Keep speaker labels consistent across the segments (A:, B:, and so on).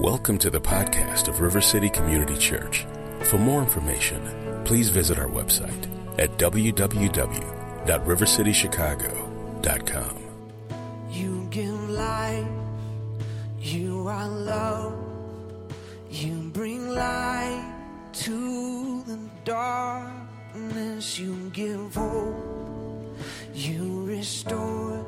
A: Welcome to the podcast of River City Community Church. For more information, please visit our website at www.rivercitychicago.com.
B: You give life, you are love, you bring light to the darkness, you give hope, you restore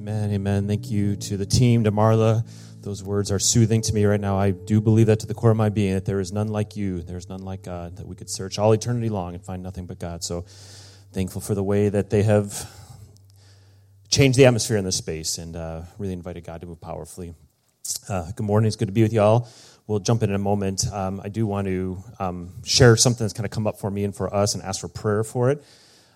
C: Amen, amen. Thank you to the team, to Marla. Those words are soothing to me right now. I do believe that to the core of my being, that there is none like you, there is none like God, that we could search all eternity long and find nothing but God. So thankful for the way that they have changed the atmosphere in this space and uh, really invited God to move powerfully. Uh, good morning. It's good to be with y'all. We'll jump in in a moment. Um, I do want to um, share something that's kind of come up for me and for us and ask for prayer for it.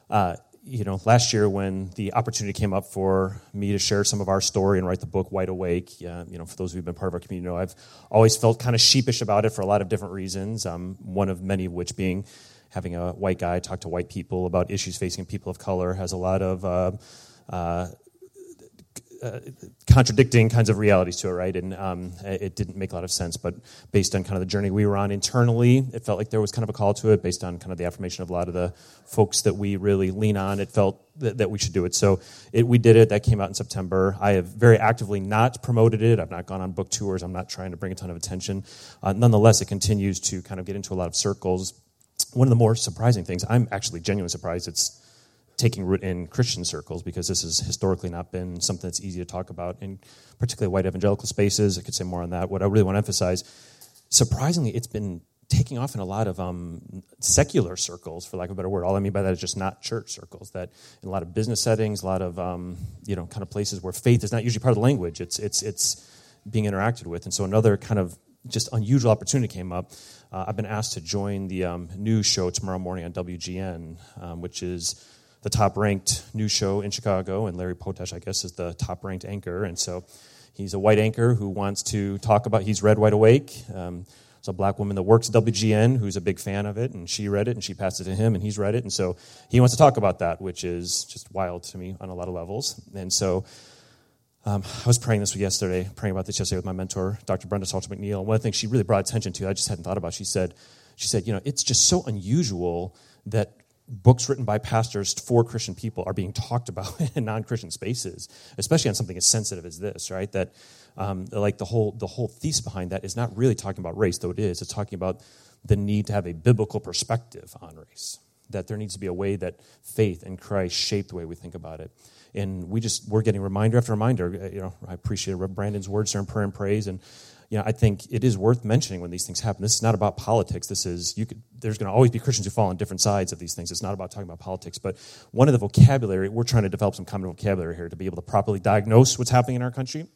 C: Uh, you know, last year when the opportunity came up for me to share some of our story and write the book Wide Awake, uh, you know, for those of you who've been part of our community, know I've always felt kind of sheepish about it for a lot of different reasons. Um, one of many of which being having a white guy talk to white people about issues facing people of color has a lot of uh, uh, uh, contradicting kinds of realities to it, right? And um, it didn't make a lot of sense. But based on kind of the journey we were on internally, it felt like there was kind of a call to it. Based on kind of the affirmation of a lot of the folks that we really lean on, it felt that, that we should do it. So it, we did it. That came out in September. I have very actively not promoted it. I've not gone on book tours. I'm not trying to bring a ton of attention. Uh, nonetheless, it continues to kind of get into a lot of circles. One of the more surprising things, I'm actually genuinely surprised it's taking root in Christian circles because this has historically not been something that's easy to talk about in particularly white evangelical spaces. I could say more on that. What I really want to emphasize, surprisingly, it's been taking off in a lot of um, secular circles, for lack of a better word. All I mean by that is just not church circles. That in a lot of business settings, a lot of um, you know kind of places where faith is not usually part of the language. It's it's it's being interacted with, and so another kind of just unusual opportunity came up. Uh, I've been asked to join the um, news show tomorrow morning on WGN, um, which is the top ranked news show in Chicago, and Larry Potash, I guess, is the top ranked anchor. And so he's a white anchor who wants to talk about, he's read Wide Awake. Um, a black woman that works at WGN who's a big fan of it, and she read it, and she passed it to him, and he's read it. And so he wants to talk about that, which is just wild to me on a lot of levels. And so um, I was praying this yesterday, praying about this yesterday with my mentor, Dr. Brenda Salter McNeil. One of the things she really brought attention to, I just hadn't thought about, she said, she said, you know, it's just so unusual that books written by pastors for Christian people are being talked about in non-Christian spaces, especially on something as sensitive as this, right? That um, like the whole the whole thesis behind that is not really talking about race, though it is. It's talking about the need to have a biblical perspective on race. That there needs to be a way that faith and Christ shape the way we think about it. And we just we're getting reminder after reminder. You know, I appreciate Brandon's words during prayer and praise and you know, I think it is worth mentioning when these things happen. This is not about politics. This is you could. There's going to always be Christians who fall on different sides of these things. It's not about talking about politics, but one of the vocabulary we're trying to develop some common vocabulary here to be able to properly diagnose what's happening in our country.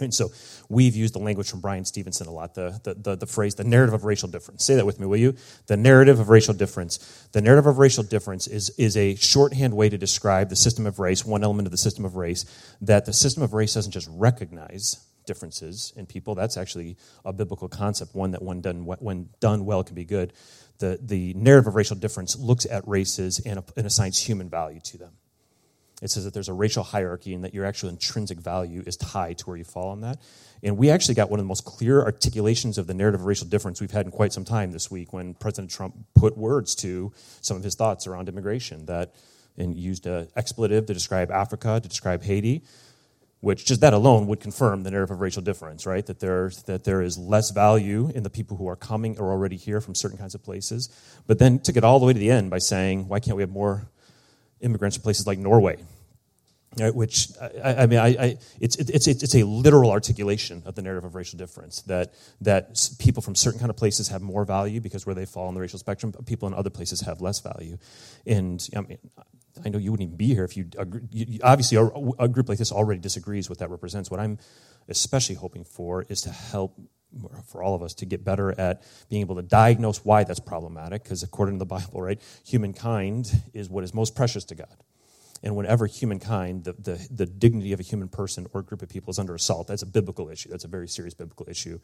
C: And so we've used the language from Bryan Stevenson a lot, the, the, the, the, phrase, the narrative of racial difference. Say that with me, will you? The narrative of racial difference. The narrative of racial difference is, is a shorthand way to describe the system of race, one element of the system of race, that the system of race doesn't just recognize differences in people. That's actually a biblical concept, one that when done, when done well can be good. The, the narrative of racial difference looks at races and, and assigns human value to them. It says that there's a racial hierarchy and that your actual intrinsic value is tied to where you fall on that. And we actually got one of the most clear articulations of the narrative of racial difference we've had in quite some time this week when President Trump put words to some of his thoughts around immigration that and used an expletive to describe Africa, to describe Haiti, which just that alone would confirm the narrative of racial difference, right? That there's that there is less value in the people who are coming or already here from certain kinds of places. But then took it all the way to the end by saying, why can't we have more immigrants from places like Norway? Right, which I, I mean, I, I, it's, it's, it's a literal articulation of the narrative of racial difference that that people from certain kind of places have more value because where they fall on the racial spectrum, people in other places have less value. And I mean, I know you wouldn't even be here if you, you obviously a, a, group like this already disagrees what that represents. What I'm especially hoping for is to help for all of us to get better at being able to diagnose why that's problematic because according to the Bible, right, humankind is what is most precious to God. And whenever humankind, the, the, the dignity of a human person or group of people is under assault, that's a biblical issue. That's a very serious biblical issue.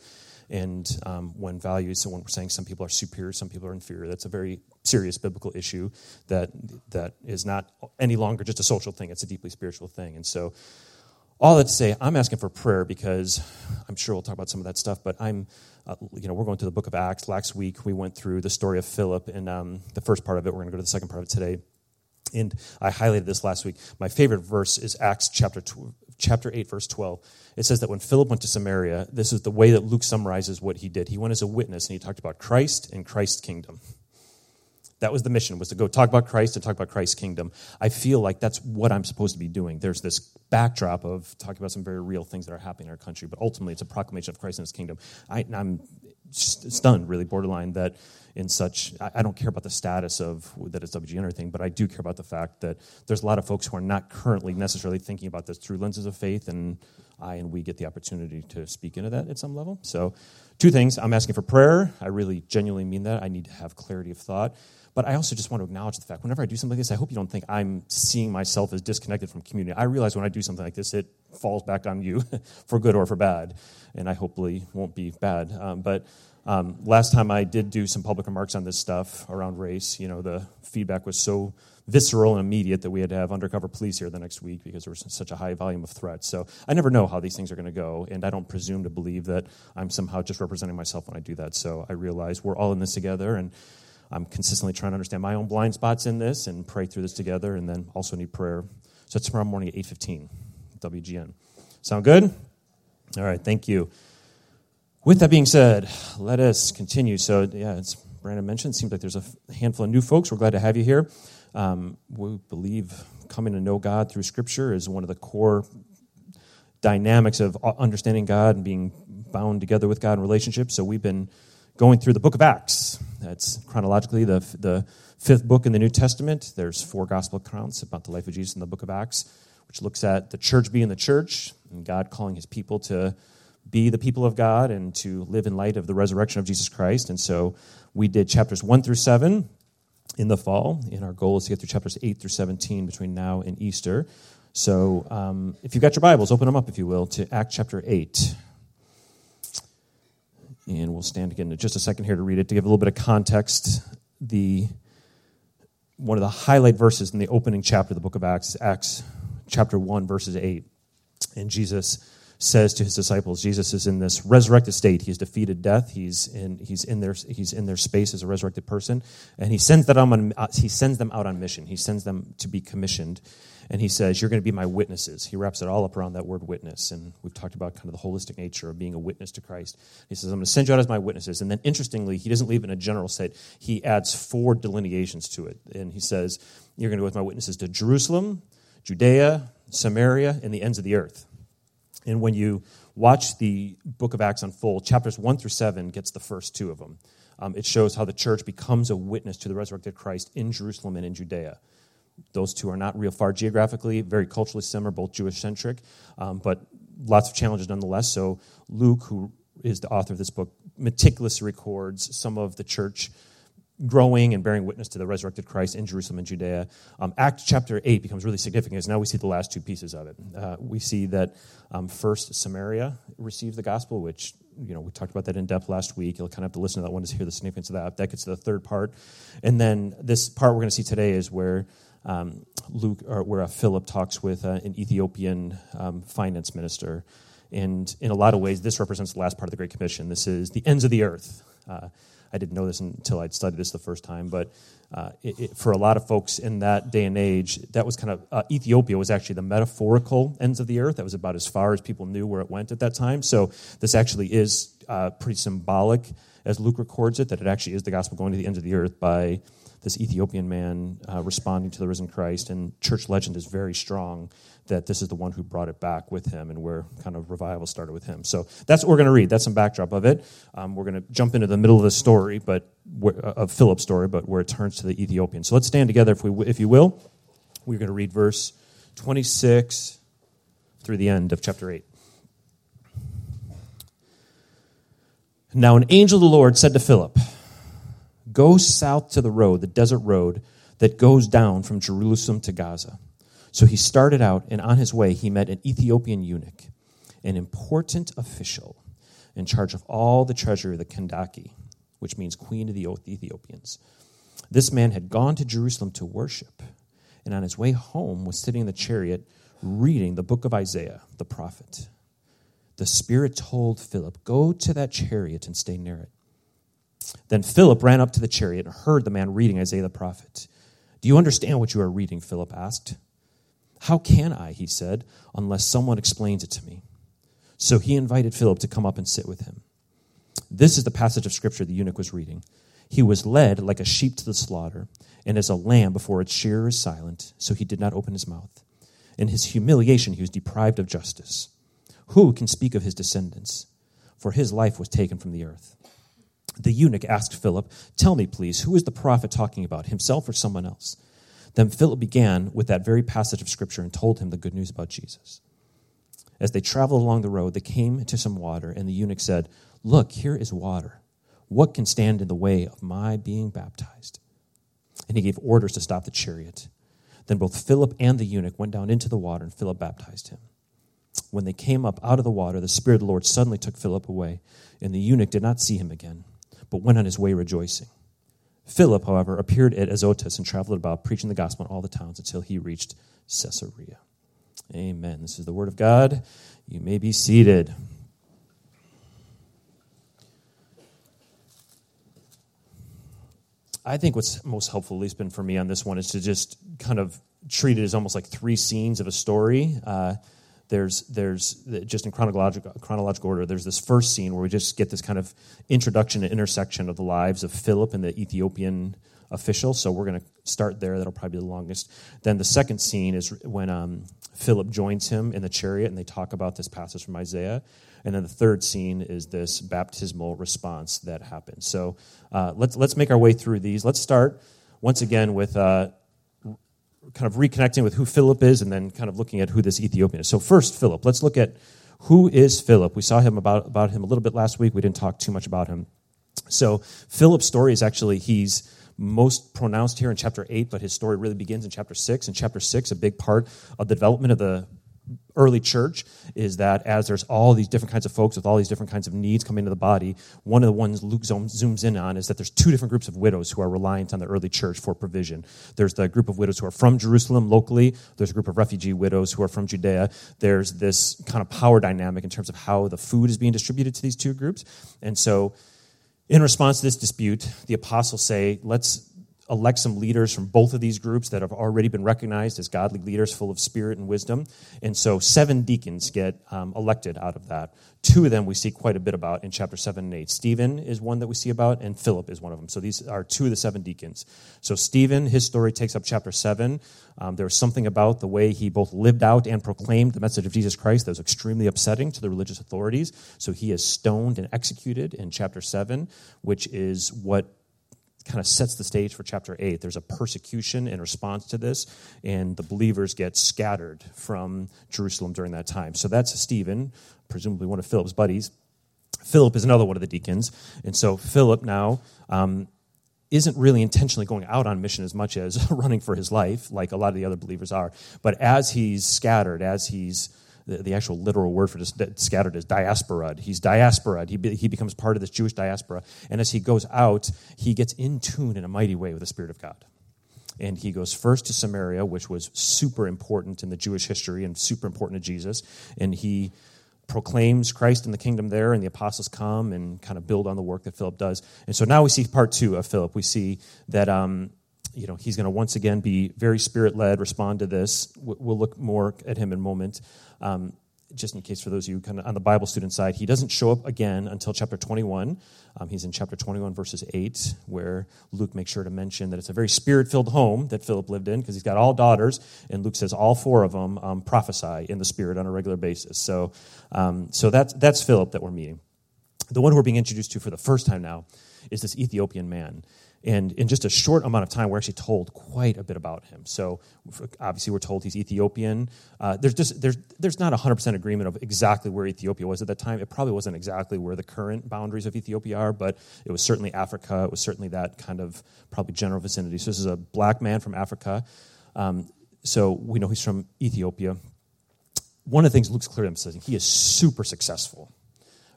C: And um, when values, so when we're saying some people are superior, some people are inferior, that's a very serious biblical issue that, that is not any longer just a social thing, it's a deeply spiritual thing. And so all that to say, I'm asking for prayer because I'm sure we'll talk about some of that stuff, but I'm, uh, you know, we're going to the book of Acts. Last week we went through the story of Philip, and um, the first part of it, we're going to go to the second part of it today. And I highlighted this last week. My favorite verse is Acts chapter, tw- chapter 8, verse 12. It says that when Philip went to Samaria, this is the way that Luke summarizes what he did. He went as a witness and he talked about Christ and Christ's kingdom. That was the mission, was to go talk about Christ and talk about Christ's kingdom. I feel like that's what I'm supposed to be doing. There's this backdrop of talking about some very real things that are happening in our country, but ultimately it's a proclamation of Christ and his kingdom. I, am stunned, really borderline, that in such, I, don't care about the status of that it's WGN or anything, but I do care about the fact that there's a lot of folks who are not currently necessarily thinking about this through lenses of faith, and I and we get the opportunity to speak into that at some level. So, two things I'm asking for prayer. I really genuinely mean that. I need to have clarity of thought. But I also just want to acknowledge the fact whenever I do something like this, I hope you don't think I'm seeing myself as disconnected from community. I realize when I do something like this, it falls back on you for good or for bad. And I hopefully won't be bad. Um, but um, last time I did do some public remarks on this stuff around race, you know, the feedback was so visceral and immediate that we had to have undercover police here the next week because there was such a high volume of threats. So I never know how these things are going to go, and I don't presume to believe that I'm somehow just representing myself when I do that. So I realize we're all in this together, and I'm consistently trying to understand my own blind spots in this and pray through this together, and then also need prayer. So tomorrow morning at 8:15, WGN. Sound good? All right, thank you. With that being said, let us continue. So, yeah, as Brandon mentioned, it seems like there's a handful of new folks. We're glad to have you here. Um, we believe coming to know God through Scripture is one of the core dynamics of understanding God and being bound together with God in relationships. So, we've been going through the book of Acts. That's chronologically the, the fifth book in the New Testament. There's four gospel accounts about the life of Jesus in the book of Acts, which looks at the church being the church and God calling his people to be the people of God and to live in light of the resurrection of Jesus Christ. And so we did chapters 1 through 7 in the fall, and our goal is to get through chapters 8 through 17 between now and Easter. So um, if you've got your Bibles, open them up, if you will, to Act chapter 8. And we'll stand again in just a second here to read it to give a little bit of context. The one of the highlight verses in the opening chapter of the book of Acts, Acts chapter 1, verses 8. And Jesus says to his disciples, Jesus is in this resurrected state. He's defeated death. He's in, he's in, their, he's in their space as a resurrected person. And he sends, that on, uh, he sends them out on mission. He sends them to be commissioned and he says, You're going to be my witnesses. He wraps it all up around that word witness. And we've talked about kind of the holistic nature of being a witness to Christ. He says, I'm going to send you out as my witnesses. And then interestingly, he doesn't leave it in a general state, he adds four delineations to it. And he says, You're going to go with my witnesses to Jerusalem, Judea, Samaria, and the ends of the earth. And when you watch the book of Acts unfold, chapters 1 through 7 gets the first two of them. Um, it shows how the church becomes a witness to the resurrected Christ in Jerusalem and in Judea. Those two are not real far geographically, very culturally similar, both Jewish centric, um, but lots of challenges nonetheless. So, Luke, who is the author of this book, meticulously records some of the church growing and bearing witness to the resurrected Christ in Jerusalem and Judea. Um, Act chapter 8 becomes really significant because now we see the last two pieces of it. Uh, we see that um, first Samaria receives the gospel, which, you know, we talked about that in depth last week. You'll kind of have to listen to that one to hear the significance of that. That gets to the third part. And then this part we're going to see today is where um, Luke, or where uh, Philip talks with uh, an Ethiopian um, finance minister. And in a lot of ways, this represents the last part of the Great Commission. This is the ends of the earth. Uh, I didn't know this until I'd studied this the first time, but uh, it, it, for a lot of folks in that day and age, that was kind of uh, Ethiopia was actually the metaphorical ends of the earth. That was about as far as people knew where it went at that time. So this actually is uh, pretty symbolic, as Luke records it, that it actually is the gospel going to the ends of the earth by this Ethiopian man uh, responding to the risen Christ. And church legend is very strong that this is the one who brought it back with him and where kind of revival started with him. So that's what we're going to read. That's some backdrop of it. Um, we're going to jump into the middle of the story, but uh, of Philip's story, but where it turns to the Ethiopian. So let's stand together, if, we, if you will. We're going to read verse 26 through the end of chapter 8. Now, an angel of the Lord said to Philip, Go south to the road, the desert road that goes down from Jerusalem to Gaza. So he started out, and on his way, he met an Ethiopian eunuch, an important official in charge of all the treasury of the Kandake, which means queen of the Ethiopians. This man had gone to Jerusalem to worship, and on his way home was sitting in the chariot reading the book of Isaiah, the prophet, the Spirit told Philip, Go to that chariot and stay near it. Then Philip ran up to the chariot and heard the man reading Isaiah the prophet. Do you understand what you are reading? Philip asked. How can I, he said, unless someone explains it to me? So he invited Philip to come up and sit with him. This is the passage of scripture the eunuch was reading. He was led like a sheep to the slaughter, and as a lamb before its shearer is silent, so he did not open his mouth. In his humiliation, he was deprived of justice. Who can speak of his descendants? For his life was taken from the earth. The eunuch asked Philip, Tell me, please, who is the prophet talking about, himself or someone else? Then Philip began with that very passage of Scripture and told him the good news about Jesus. As they traveled along the road, they came to some water, and the eunuch said, Look, here is water. What can stand in the way of my being baptized? And he gave orders to stop the chariot. Then both Philip and the eunuch went down into the water, and Philip baptized him. When they came up out of the water, the Spirit of the Lord suddenly took Philip away, and the eunuch did not see him again, but went on his way rejoicing. Philip, however, appeared at Azotus and traveled about, preaching the gospel in all the towns until he reached Caesarea. Amen. This is the word of God. You may be seated. I think what's most helpful, at least been for me on this one, is to just kind of treat it as almost like three scenes of a story. Uh, there's there's just in chronological chronological order. There's this first scene where we just get this kind of introduction and intersection of the lives of Philip and the Ethiopian official. So we're going to start there. That'll probably be the longest. Then the second scene is when um, Philip joins him in the chariot, and they talk about this passage from Isaiah. And then the third scene is this baptismal response that happens. So uh, let's let's make our way through these. Let's start once again with. Uh, kind of reconnecting with who Philip is and then kind of looking at who this Ethiopian is. So first, Philip. Let's look at who is Philip. We saw him about, about him a little bit last week. We didn't talk too much about him. So Philip's story is actually he's most pronounced here in chapter 8, but his story really begins in chapter 6. In chapter 6, a big part of the development of the early church is that as there's all these different kinds of folks with all these different kinds of needs coming into the body, one of the ones Luke zooms in on is that there's two different groups of widows who are reliant on the early church for provision. There's the group of widows who are from Jerusalem locally, there's a group of refugee widows who are from Judea. There's this kind of power dynamic in terms of how the food is being distributed to these two groups. And so, in response to this dispute, the apostles say, let's elect some leaders from both of these groups that have already been recognized as godly leaders full of spirit and wisdom. And so seven deacons get um, elected out of that. Two of them we see quite a bit about in chapter 7 and 8. Stephen is one that we see about, and Philip is one of them. So these are two of the seven deacons. So Stephen, his story takes up chapter 7. Um, there was something about the way he both lived out and proclaimed the message of Jesus Christ that was extremely upsetting to the religious authorities. So he is stoned and executed in chapter 7, which is what kind of sets the stage for chapter 8. There's a persecution in response to this, and the believers get scattered from Jerusalem during that time. So that's Stephen, presumably one of Philip's buddies. Philip is another one of the deacons. And so Philip now um, isn't really intentionally going out on mission as much as running for his life, like a lot of the other believers are. But as he's scattered, as he's the, the actual literal word for this, scattered is diaspora. He's diaspora. He, be, he becomes part of this Jewish diaspora. And as he goes out, he gets in tune in a mighty way with the Spirit of God. And he goes first to Samaria, which was super important in the Jewish history and super important to Jesus. And he proclaims Christ in the kingdom there, and the apostles come and kind of build on the work that Philip does. And so now we see part two of Philip. We see that um, you know he's going to once again be very spirit led, respond to this. We'll look more at him in a moment. Um, just in case for those of you kind of on the Bible student side, he doesn't show up again until chapter 21. Um, he's in chapter 21, verses 8, where Luke makes sure to mention that it's a very spirit filled home that Philip lived in because he's got all daughters, and Luke says all four of them um, prophesy in the spirit on a regular basis. So, um, so that's, that's Philip that we're meeting. The one we're being introduced to for the first time now is this Ethiopian man. And in just a short amount of time, we're actually told quite a bit about him. So obviously, we're told he's Ethiopian. Uh, there's just there's there's not 100% agreement of exactly where Ethiopia was at that time. It probably wasn't exactly where the current boundaries of Ethiopia are, but it was certainly Africa. It was certainly that kind of probably general vicinity. So this is a black man from Africa. Um, so we know he's from Ethiopia. One of the things Luke's clearly emphasizing, he is super successful.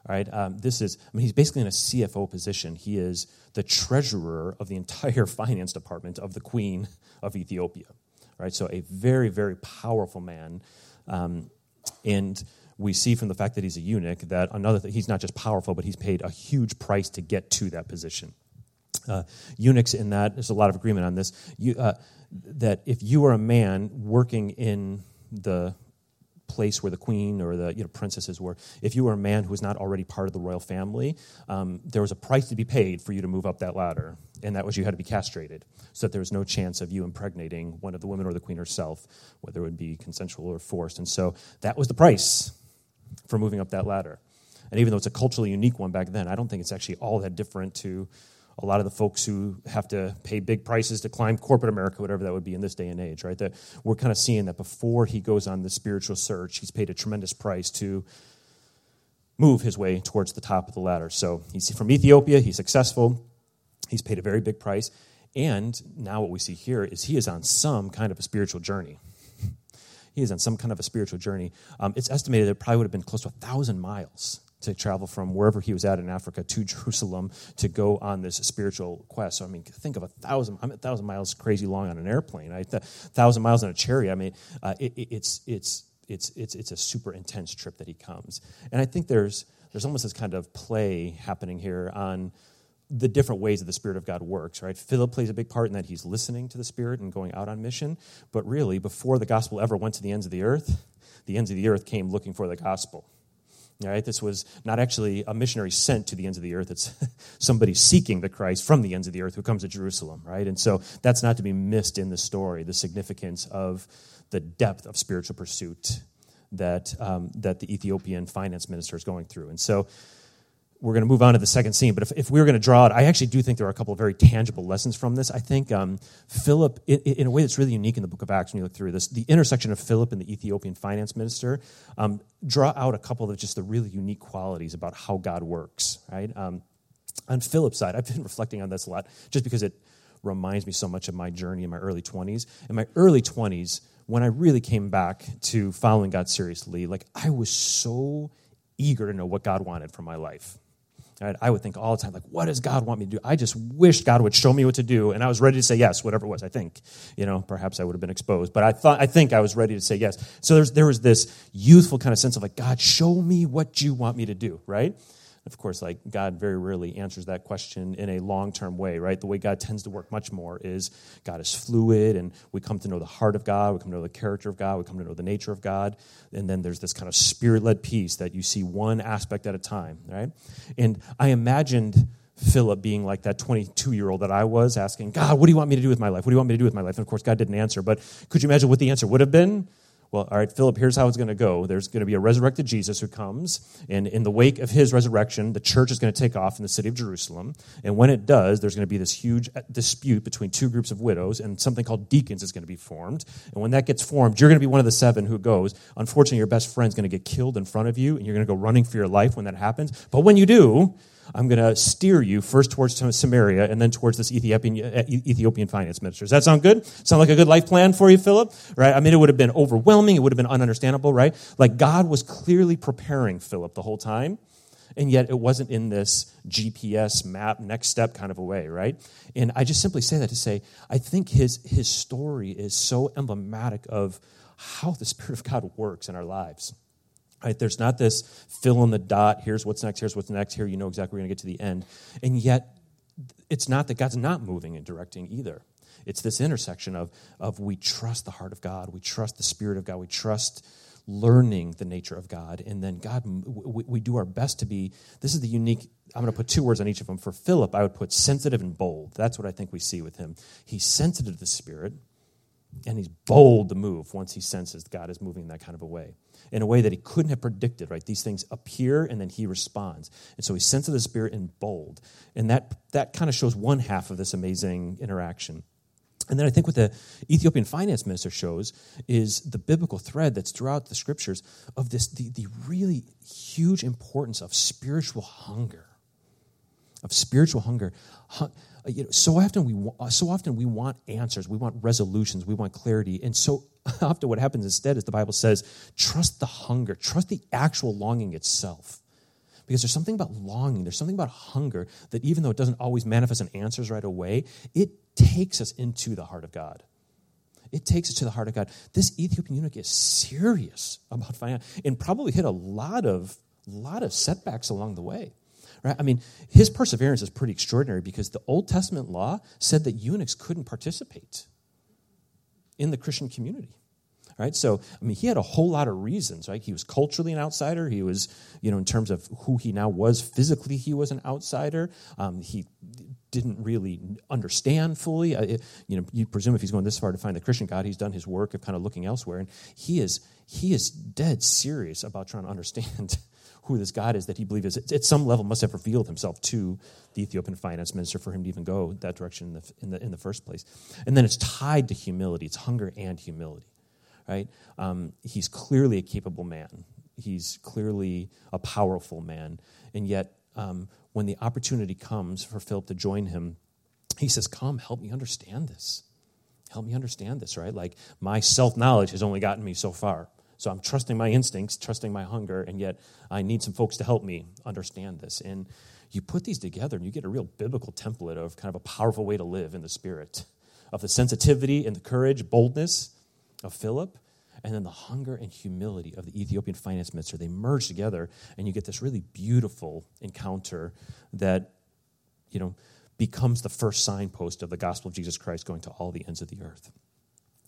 C: All right, um, this is, I mean, he's basically in a CFO position. He is the treasurer of the entire finance department of the Queen of Ethiopia. Right, so a very, very powerful man. Um, and we see from the fact that he's a eunuch that another th- he's not just powerful, but he's paid a huge price to get to that position. Uh, eunuchs in that there's a lot of agreement on this. You, uh, that if you are a man working in the place where the queen or the you know, princesses were, if you were a man who was not already part of the royal family, um, there was a price to be paid for you to move up that ladder, and that was you had to be castrated, so that there was no chance of you impregnating one of the women or the queen herself, whether it would be consensual or forced. And so that was the price for moving up that ladder. And even though it's a culturally unique one back then, I don't think it's actually all that different to a lot of the folks who have to pay big prices to climb corporate America, whatever that would be in this day and age, right? That we're kind of seeing that before he goes on the spiritual search, he's paid a tremendous price to move his way towards the top of the ladder. So he's from Ethiopia, he's successful, he's paid a very big price. And now what we see here is he is on some kind of a spiritual journey. he is on some kind of a spiritual journey. Um, it's estimated that it probably would have been close to a thousand miles to travel from wherever he was at in Africa to Jerusalem to go on this spiritual quest. So, I mean, think of a thousand, I mean, a thousand miles crazy long on an airplane? A thousand miles on a chariot. I mean, uh, it, it's, it's, it's, it's, it's a super intense trip that he comes. And I think there's, there's almost this kind of play happening here on the different ways that the Spirit of God works, right? Philip plays a big part in that he's listening to the Spirit and going out on mission. But really, before the gospel ever went to the ends of the earth, the ends of the earth came looking for the gospel. Right? This was not actually a missionary sent to the ends of the earth. It's somebody seeking the Christ from the ends of the earth who comes to Jerusalem, right? And so that's not to be missed in the story, the significance of the depth of spiritual pursuit that, um, that the Ethiopian finance minister is going through. And so we're going to move on to the second scene. But if, if we were going to draw it, I actually do think there are a couple of very tangible lessons from this. I think um, Philip, in, in, a way that's really unique in the book of Acts when you look through this, the intersection of Philip and the Ethiopian finance minister um, draw out a couple of just the really unique qualities about how God works, right? Um, on Philip's side, I've been reflecting on this a lot just because it reminds me so much of my journey in my early 20s. In my early 20s, when I really came back to following God seriously, like I was so eager to know what God wanted for my life Right? I would think all the time, like, what does God want me to do? I just wish God would show me what to do, and I was ready to say yes, whatever it was. I think, you know, perhaps I would have been exposed, but I thought, I think I was ready to say yes. So there's, there was this youthful kind of sense of like, God, show me what you want me to do, right? Of course, like God very rarely answers that question in a long term way, right? The way God tends to work much more is God is fluid and we come to know the heart of God, we come to know the character of God, we come to know the nature of God. And then there's this kind of spirit led peace that you see one aspect at a time, right? And I imagined Philip being like that 22 year old that I was asking, God, what do you want me to do with my life? What do you want me to do with my life? And of course, God didn't answer. But could you imagine what the answer would have been? Well, all right, Philip, here's how it's going to go. There's going to be a resurrected Jesus who comes, and in the wake of his resurrection, the church is going to take off in the city of Jerusalem. And when it does, there's going to be this huge uh, dispute between two groups of widows, and something called deacons is going to be formed. And when that gets formed, you're going to be one of the seven who goes. Unfortunately, your best friend's going to get killed in front of you, and you're going to go running for your life when that happens. But when you do, I'm going to steer you first towards Samaria and then towards this Ethiopian, uh, Ethiopian finance minister. Does that sound good? Sound like a good life plan for you, Philip? Right? I mean, it would have been overwhelming. It would have been ununderstandable, right? Like God was clearly preparing Philip the whole time. And yet it wasn't in this GPS map, next step kind of a way, right? And I just simply say that to say, I think his, his story is so emblematic of how the Spirit of God works in our lives. Right? There's not this fill in the dot, here's what's next, here's what's next, here you know exactly we're going to get to the end. And yet, it's not that God's not moving and directing either. It's this intersection of, of we trust the heart of God, we trust the Spirit of God, we trust learning the nature of God, and then God, we, we do our best to be. This is the unique. I'm going to put two words on each of them. For Philip, I would put sensitive and bold. That's what I think we see with him. He's sensitive to the Spirit, and he's bold to move once he senses God is moving in that kind of a way in a way that he couldn't have predicted, right? These things appear and then he responds. And so he's sensitive to the Spirit and bold. And that, that kind of shows one half of this amazing interaction. And then I think what the Ethiopian finance minister shows is the biblical thread that's throughout the scriptures of this the, the really huge importance of spiritual hunger. Of spiritual hunger. Uh, you know, so often we so often we want answers, we want resolutions, we want clarity, and so often what happens instead is the Bible says, trust the hunger, trust the actual longing itself. Because there's something about longing, there's something about hunger that even though it doesn't always manifest in answers right away, it takes us into the heart of God. it takes us to the heart of God. This Ethiopian eunuch is serious about finance and probably hit a lot of, lot of setbacks along the way. Right? I mean, his perseverance is pretty extraordinary because the Old Testament law said that eunuchs couldn't participate in the Christian community. Right? So, I mean, he had a whole lot of reasons, right? He was culturally an outsider. He was, you know, in terms of who he now was physically, he was an outsider. Um, he didn't really understand fully. Uh, you know, you presume if he's going this far to find the Christian God, he's done his work of kind of looking elsewhere. And he is, he is dead serious about trying to understand who this God is that he believes at some level must have revealed himself to the Ethiopian finance minister for him to even go that direction in the, in the, in the first place. And then it's tied to humility. It's hunger and humility, right? Um, he's clearly a capable man. He's clearly a powerful man. And yet, um, when the opportunity comes for Philip to join him, he says, Come, help me understand this. Help me understand this, right? Like, my self knowledge has only gotten me so far. So I'm trusting my instincts, trusting my hunger, and yet I need some folks to help me understand this. And you put these together and you get a real biblical template of kind of a powerful way to live in the spirit of the sensitivity and the courage, boldness of Philip, and then the hunger and humility of the Ethiopian finance minister. They merge together, and you get this really beautiful encounter that, you know, becomes the first signpost of the gospel of Jesus Christ going to all the ends of the earth.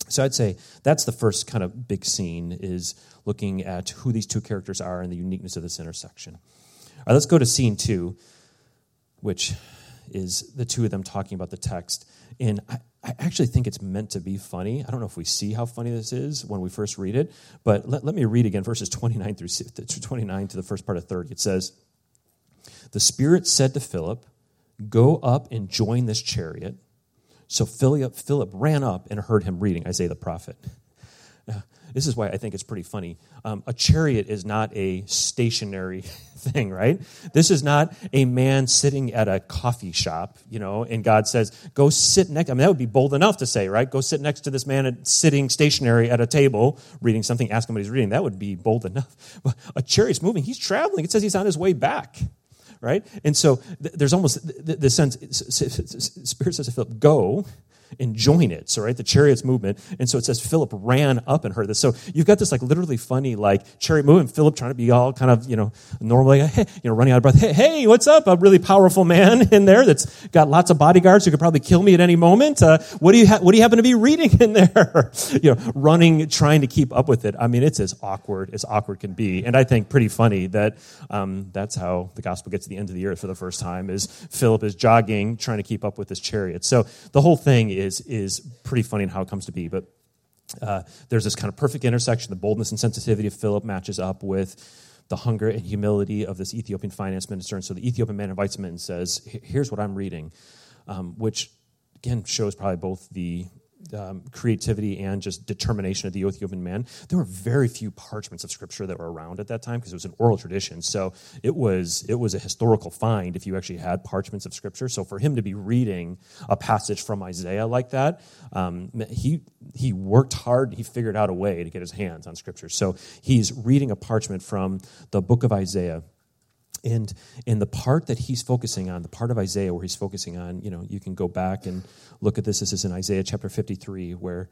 C: So I'd say that's the first kind of big scene is looking at who these two characters are and the uniqueness of this intersection. All right, let's go to scene two, which is the two of them talking about the text. And I, I actually think it's meant to be funny. I don't know if we see how funny this is when we first read it, but let, let me read again verses 29 through 29 to the first part of 30. It says, The Spirit said to Philip, Go up and join this chariot. So Philip, Philip ran up and heard him reading Isaiah the prophet. This is why I think it's pretty funny. Um, a chariot is not a stationary thing, right? This is not a man sitting at a coffee shop, you know, and God says, go sit next. I mean, that would be bold enough to say, right? Go sit next to this man sitting stationary at a table reading something, ask him what he's reading. That would be bold enough. But a chariot's moving. He's traveling. It says he's on his way back right? And so th- there's almost the, the sense, Spirit says to Philip, go and join it. So, right, the chariot's movement. And so it says Philip ran up and heard this. So you've got this like literally funny like chariot movement. Philip trying to be all kind of, you know, normally, hey, you know, running out of breath. Hey, hey, what's up? A really powerful man in there that's got lots of bodyguards who could probably kill me at any moment. Uh, what do you ha- what do you happen to be reading in there? you know, running, trying to keep up with it. I mean, it's as awkward as awkward can be. And I think pretty funny that um, that's how the gospel gets to the end of the earth for the first time is Philip is jogging, trying to keep up with this chariot. So the whole thing is is is pretty funny in how it comes to be. But uh, there's this kind of perfect intersection. The boldness and sensitivity of Philip matches up with the hunger and humility of this Ethiopian finance minister. And so the Ethiopian man invites him in and says, Here's what I'm reading, um, which again shows probably both the um, creativity and just determination of the Ethiopian man. There were very few parchments of scripture that were around at that time because it was an oral tradition. So it was it was a historical find if you actually had parchments of scripture. So for him to be reading a passage from Isaiah like that, um, he he worked hard. He figured out a way to get his hands on scripture. So he's reading a parchment from the book of Isaiah. And in the part that he's focusing on, the part of Isaiah where he's focusing on, you know, you can go back and look at this. This is in Isaiah chapter 53 where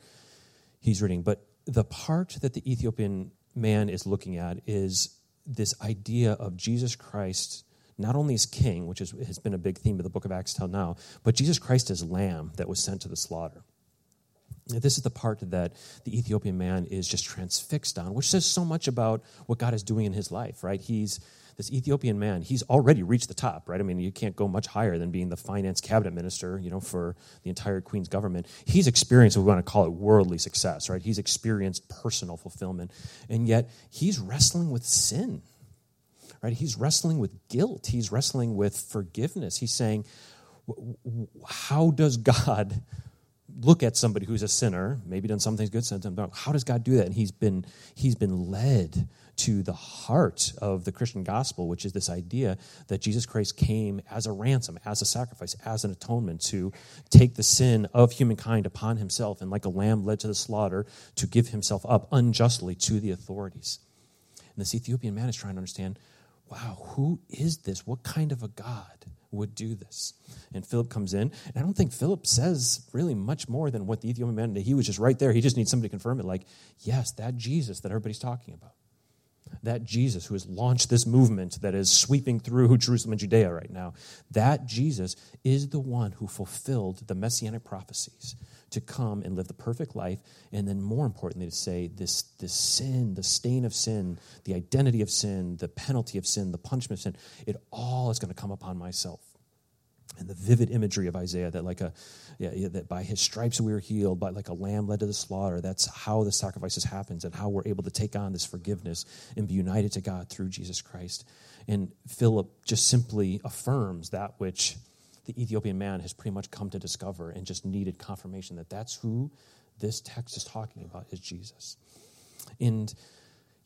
C: he's reading. But the part that the Ethiopian man is looking at is this idea of Jesus Christ not only as king, which is, has been a big theme of the book of Acts till now, but Jesus Christ as lamb that was sent to the slaughter. This is the part that the Ethiopian man is just transfixed on, which says so much about what God is doing in his life, right? He's this Ethiopian man, he's already reached the top, right? I mean, you can't go much higher than being the finance cabinet minister, you know, for the entire Queen's government. He's experienced we want to call it worldly success, right? He's experienced personal fulfillment. And yet, he's wrestling with sin, right? He's wrestling with guilt. He's wrestling with forgiveness. He's saying, how does God look at somebody who's a sinner, maybe done some things good, some things How does God do that? And he's been he's been led to the heart of the Christian gospel, which is this idea that Jesus Christ came as a ransom, as a sacrifice, as an atonement to take the sin of humankind upon himself and, like a lamb led to the slaughter, to give himself up unjustly to the authorities. And this Ethiopian man is trying to understand wow, who is this? What kind of a God? would do this. And Philip comes in, and I don't think Philip says really much more than what the Ethiopian man, did. he was just right there. He just needs somebody to confirm it, like, yes, that Jesus that everybody's talking about. That Jesus who has launched this movement that is sweeping through Jerusalem and Judea right now, that Jesus is the one who fulfilled the messianic prophecies to come and live the perfect life, and then more importantly, to say this, this sin, the stain of sin, the identity of sin, the penalty of sin, the punishment of sin, it all is going to come upon myself. And the vivid imagery of Isaiah that, like a, yeah, yeah, that by his stripes we are healed, by like a lamb led to the slaughter. That's how the sacrifices happens, and how we're able to take on this forgiveness and be united to God through Jesus Christ. And Philip just simply affirms that which the Ethiopian man has pretty much come to discover and just needed confirmation that that's who this text is talking about is Jesus. And,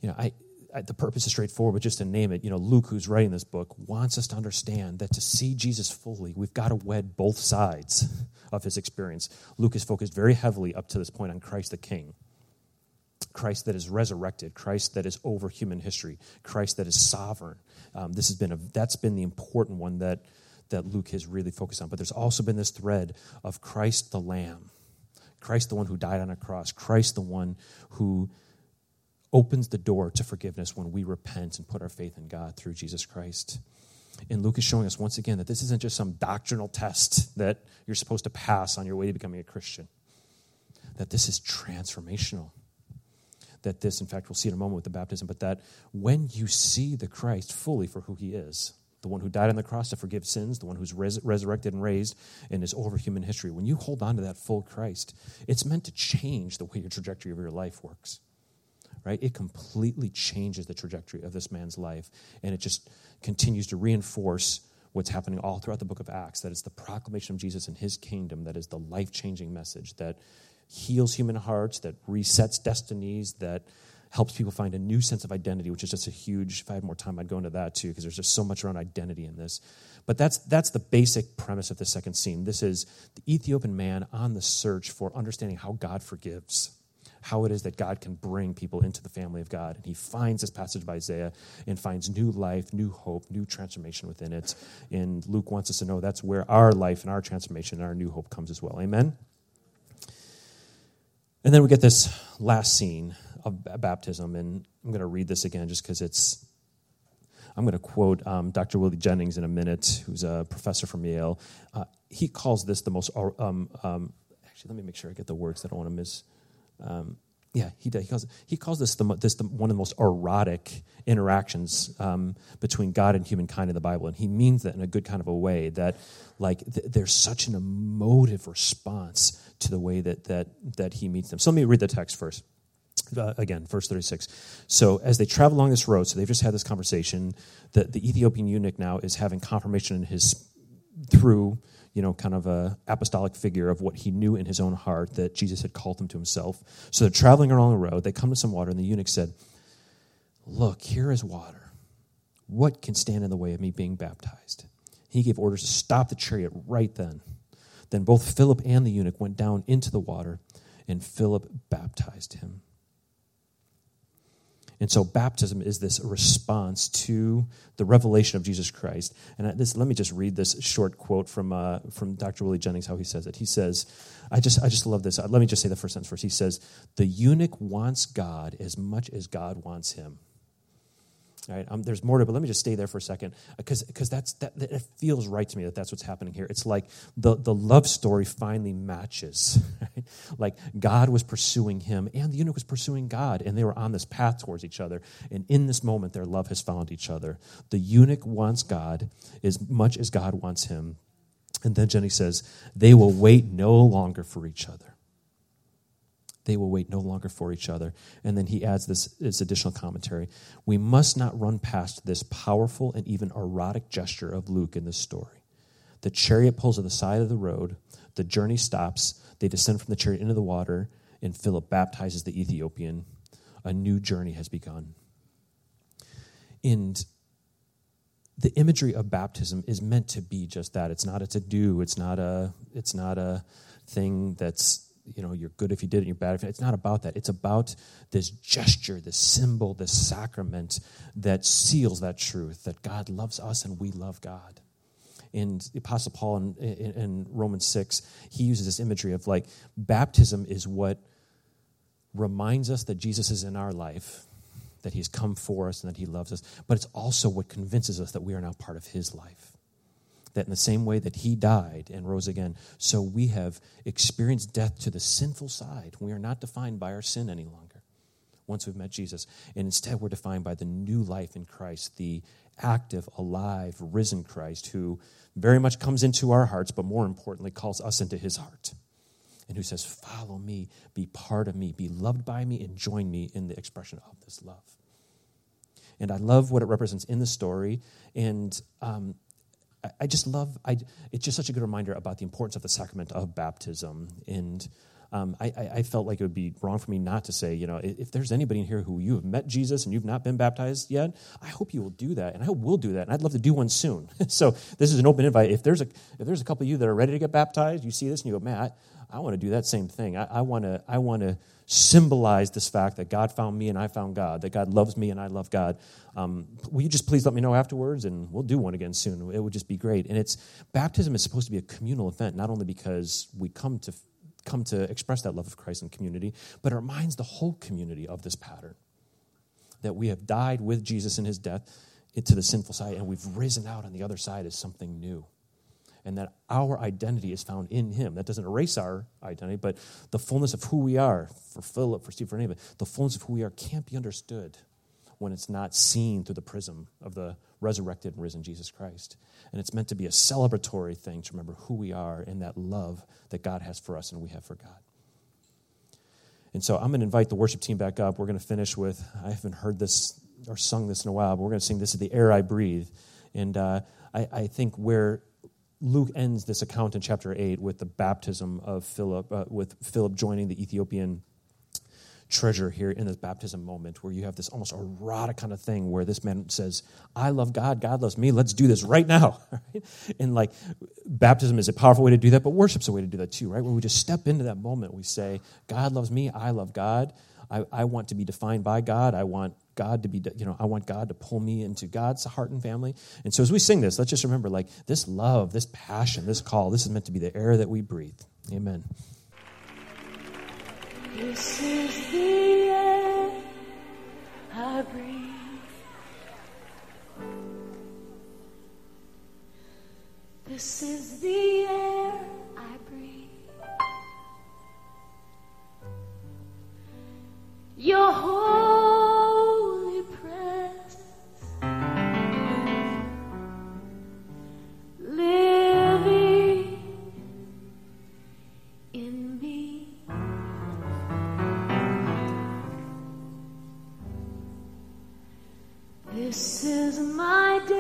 C: you know, I, I, the purpose is straightforward, but just to name it, you know, Luke, who's writing this book, wants us to understand that to see Jesus fully, we've got to wed both sides of his experience. Luke is focused very heavily up to this point on Christ the King. Christ that is resurrected, Christ that is over human history, Christ that is sovereign. Um, this has been a, that's been the important one that that Luke has really focused on. But there's also been this thread of Christ the Lamb, Christ the one who died on a cross, Christ the one who opens the door to forgiveness when we repent and put our faith in God through Jesus Christ. And Luke is showing us once again that this isn't just some doctrinal test that you're supposed to pass on your way to becoming a Christian, that this is transformational. That this, in fact, we'll see in a moment with the baptism, but that when you see the Christ fully for who he is, the one who died on the cross to forgive sins, the one who's res- resurrected and raised and is over human history. When you hold on to that full Christ, it's meant to change the way your trajectory of your life works. Right? It completely changes the trajectory of this man's life. And it just continues to reinforce what's happening all throughout the book of Acts that it's the proclamation of Jesus and his kingdom that is the life changing message that heals human hearts, that resets destinies, that helps people find a new sense of identity, which is just a huge. If I had more time, I'd go into that too, because there's just so much around identity in this. But that's that's the basic premise of the second scene. This is the Ethiopian man on the search for understanding how God forgives, how it is that God can bring people into the family of God, and he finds this passage of Isaiah and finds new life, new hope, new transformation within it. And Luke wants us to know that's where our life and our transformation and our new hope comes as well. Amen. And then we get this last scene of baptism, and I'm going to read this again just because it's. I'm going to quote um, Dr. Willie Jennings in a minute, who's a professor from Yale. Uh, he calls this the most. Um, um, actually, let me make sure I get the words. I don't want to miss. Um, yeah, he, he calls he calls this the this the, one of the most erotic interactions um, between God and humankind in the Bible, and he means that in a good kind of a way. That like th- there's such an emotive response to the way that that that he meets them. So let me read the text first uh, again, verse 36. So as they travel along this road, so they've just had this conversation, the, the Ethiopian eunuch now is having confirmation in his, through, you know, kind of a apostolic figure of what he knew in his own heart that Jesus had called him to himself. So they're traveling along the road, they come to some water, and the eunuch said, Look, here is water. What can stand in the way of me being baptized? He gave orders to stop the chariot right then. Then both Philip and the eunuch went down into the water, and Philip baptized him. And so baptism is this response to the revelation of Jesus Christ. And this, let me just read this short quote from, uh, from Dr. Willie Jennings, how he says it. He says, I just, I just love this. Uh, let me just say the first sentence first. He says, The eunuch wants God as much as God wants him. Right? Um, there's more to but let me just stay there for a second because because that's that, that, it feels right to me that that's what's happening here. It's like the the love story finally matches. Right? Like God was pursuing him, and the eunuch was pursuing God, and they were on this path towards each other. And in this moment, their love has found each other. The eunuch wants God as much as God wants him, and then Jennings says they will wait no longer for each other they will wait no longer for each other. And then he adds this, this additional commentary. We must not run past this powerful and even erotic gesture of Luke in this story. The chariot pulls to the side of the road, the journey stops, they descend from the chariot into the water, and Philip baptizes the Ethiopian. A new journey has begun. And the imagery of baptism is meant to be just that. It's not a to do. It's not a. It's not a thing that's you know you're good if you did it you're bad if you it's not about that it's about this gesture this symbol this sacrament that seals that truth that god loves us and we love god And the Apostle Paul in, in, in Romans 6, he uses this imagery of like baptism is what reminds us that Jesus is in our life, that he's come for us and that he loves us, but it's also what convinces us that we are now part of his life. That in the same way that he died and rose again, so we have experienced death to the sinful side. We are not defined by our sin any longer once we've met Jesus. And instead, we're defined by the new life in Christ, the active, alive, risen Christ who very much comes into our hearts, but more importantly, calls us into his heart. And who says, Follow me, be part of me, be loved by me, and join me in the expression of this love. And I love what it represents in the story. And um, I, just love, I, it's just such a good reminder about the importance of the sacrament of baptism. And um, I, I, felt like it would be wrong for me not to say, you know, if there's anybody in here who you have met Jesus and you've not been baptized yet, I hope you will do that, and I hope we'll do that, and I'd love to do one soon. so this is an open invite. If there's a if there's a couple of you that are ready to get baptized, you see this and you go, Matt, I want to do that same thing. I, want to I want to symbolize this fact that God found me and I found God, that God loves me and I love God. Um, will you just please let me know afterwards, and we'll do one again soon. It would just be great. And it's baptism is supposed to be a communal event, not only because we come to come to express that love of Christ in community, but it reminds the whole community of this pattern that we have died with Jesus in his death into the sinful side, and we've risen out on the other side as something new. And that our identity is found in him. That doesn't erase our identity, but the fullness of who we are, for Philip, for Steve, for anybody, the fullness of who we are can't be understood when it's not seen through the prism of the resurrected and risen Jesus Christ. And it's meant to be a celebratory thing to remember who we are and that love that God has for us and we have for God. And so I'm going to invite the worship team back up. We're going to finish with, I haven't heard this or sung this in a while, but we're going to sing This is the Air I Breathe. And uh, I, I, think where Luke ends this account in chapter 8 with the baptism of Philip, uh, with Philip joining the Ethiopian treasure here in this baptism moment where you have this almost erotic kind of thing where this man says, I love God, God loves me, let's do this right now. and like baptism is a powerful way to do that, but worship's a way to do that too, right? Where we just step into that moment, we say, God loves me, I love God, I, I want to be defined by God, I want God to be, you know, I want God to pull me into God's heart and family. And so as we sing this, let's just remember like this love, this passion, this call, this is meant to be the air that we breathe. Amen.
D: This is the air I breathe. This is the air I breathe. Your whole my day.